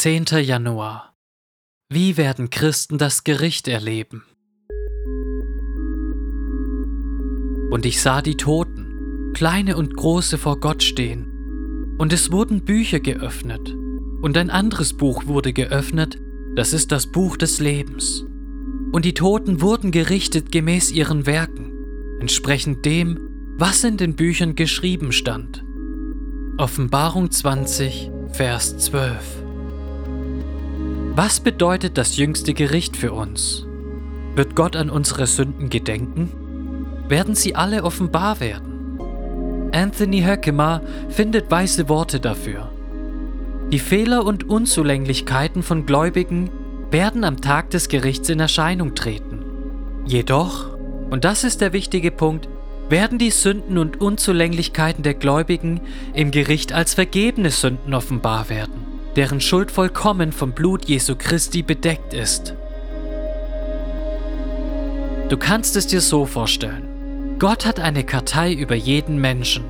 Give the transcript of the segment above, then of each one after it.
10. Januar. Wie werden Christen das Gericht erleben? Und ich sah die Toten, kleine und große vor Gott stehen. Und es wurden Bücher geöffnet. Und ein anderes Buch wurde geöffnet, das ist das Buch des Lebens. Und die Toten wurden gerichtet gemäß ihren Werken, entsprechend dem, was in den Büchern geschrieben stand. Offenbarung 20, Vers 12. Was bedeutet das jüngste Gericht für uns? Wird Gott an unsere Sünden gedenken? Werden sie alle offenbar werden? Anthony Höckemer findet weiße Worte dafür. Die Fehler und Unzulänglichkeiten von Gläubigen werden am Tag des Gerichts in Erscheinung treten. Jedoch, und das ist der wichtige Punkt, werden die Sünden und Unzulänglichkeiten der Gläubigen im Gericht als vergebene Sünden offenbar werden, deren Schuld vollkommen vom Blut Jesu Christi bedeckt ist. Du kannst es dir so vorstellen. Gott hat eine Kartei über jeden Menschen.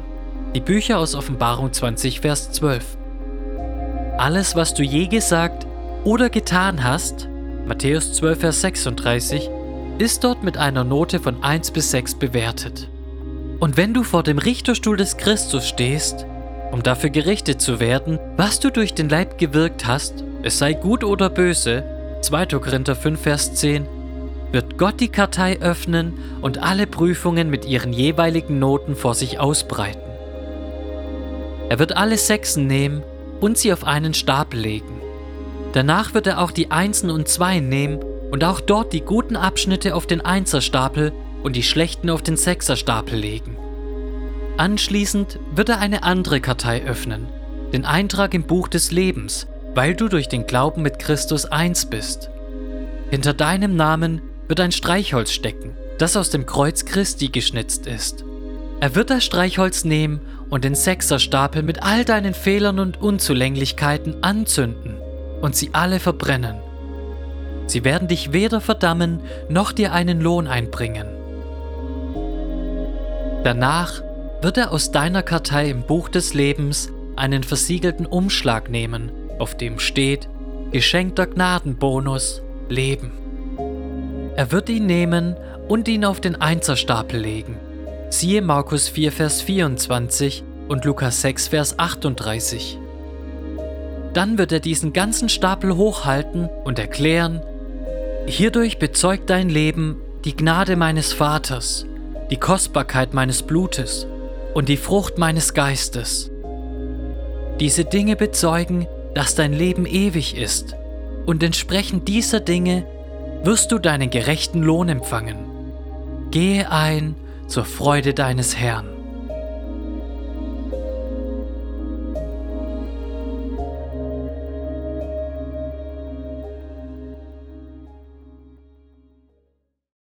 Die Bücher aus Offenbarung 20, Vers 12. Alles, was du je gesagt oder getan hast, Matthäus 12, Vers 36, ist dort mit einer Note von 1 bis 6 bewertet. Und wenn du vor dem Richterstuhl des Christus stehst, um dafür gerichtet zu werden, was du durch den Leib gewirkt hast, es sei gut oder böse, 2. Korinther 5, Vers 10, wird Gott die Kartei öffnen und alle Prüfungen mit ihren jeweiligen Noten vor sich ausbreiten. Er wird alle Sechsen nehmen und sie auf einen Stapel legen. Danach wird er auch die Einsen und Zweien nehmen und auch dort die guten Abschnitte auf den Einserstapel und die schlechten auf den Sechserstapel legen. Anschließend wird er eine andere Kartei öffnen, den Eintrag im Buch des Lebens, weil du durch den Glauben mit Christus eins bist. Hinter deinem Namen wird ein Streichholz stecken, das aus dem Kreuz Christi geschnitzt ist. Er wird das Streichholz nehmen und den Sechserstapel mit all deinen Fehlern und Unzulänglichkeiten anzünden und sie alle verbrennen. Sie werden dich weder verdammen noch dir einen Lohn einbringen. Danach wird er aus deiner Kartei im Buch des Lebens einen versiegelten Umschlag nehmen, auf dem steht Geschenkter Gnadenbonus Leben. Er wird ihn nehmen und ihn auf den Einserstapel legen. Siehe Markus 4, Vers 24 und Lukas 6, Vers 38. Dann wird er diesen ganzen Stapel hochhalten und erklären, Hierdurch bezeugt dein Leben die Gnade meines Vaters die Kostbarkeit meines Blutes und die Frucht meines Geistes. Diese Dinge bezeugen, dass dein Leben ewig ist, und entsprechend dieser Dinge wirst du deinen gerechten Lohn empfangen. Gehe ein zur Freude deines Herrn.